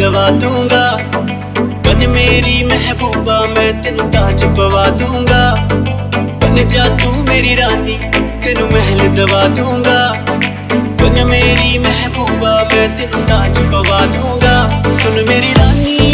ਦਵਾ ਦੂੰਗਾ ਬਨ ਮੇਰੀ ਮਹਿਬੂਬਾ ਮੈਂ ਤੈਨੂੰ ਤਾਜ ਪਵਾ ਦੂੰਗਾ ਬਨ ਜਾ ਤੂੰ ਮੇਰੀ ਰਾਨੀ ਤੈਨੂੰ ਮਹਿਲ ਦਵਾ ਦੂੰਗਾ ਬਨ ਮੇਰੀ ਮਹਿਬੂਬਾ ਮੈਂ ਤੈਨੂੰ ਤਾਜ ਪਵਾ ਦੂੰਗਾ ਸੁਣ ਮੇਰੀ ਰਾਨੀ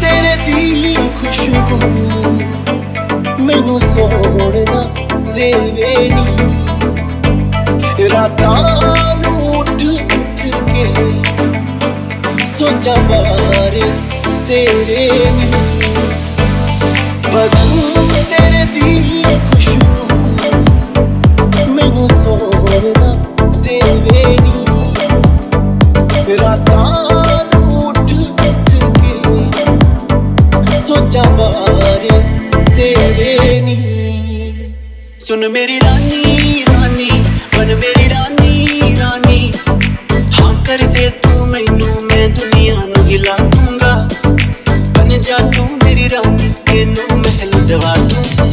ਤੇਰੇ ਦੀ ਖੁਸ਼ਬੂ। ਮੈਨੂੰ ਸੋਹਣਾ ਦੇਵੇ ਨੀ। ਰਾਤਾਂ ਨੂੰ ਉੱਠ ਉੱਠ ਕੇ ਸੋਚਾਂ ਬਾਰੇ ਤੇਰੇ ਨੀ। ਬਦਨ ਤੇਰੇ ਦੀ ਖੁਸ਼ਬੂ। ਸੁਣ ਮੇਰੀ ਰਾਨੀ ਰਾਨੀ, ਬਣ ਮੇਰੀ ਰਾਨੀ ਰਾਨੀ। ਹਾਂ ਕਰ ਦੇ ਤੂੰ ਮੈਨੂੰ, ਮੈਂ ਦੁਨੀਆ ਨੂੰ ਹਿਲਾ ਦੂੰਗਾ। ਬਣ ਜਾ ਤੂੰ ਮੇਰੀ ਰਾਨੀ, ਤੈਨੂੰ ਮਹਿਲ ਦਵਾ ਦੂੰ।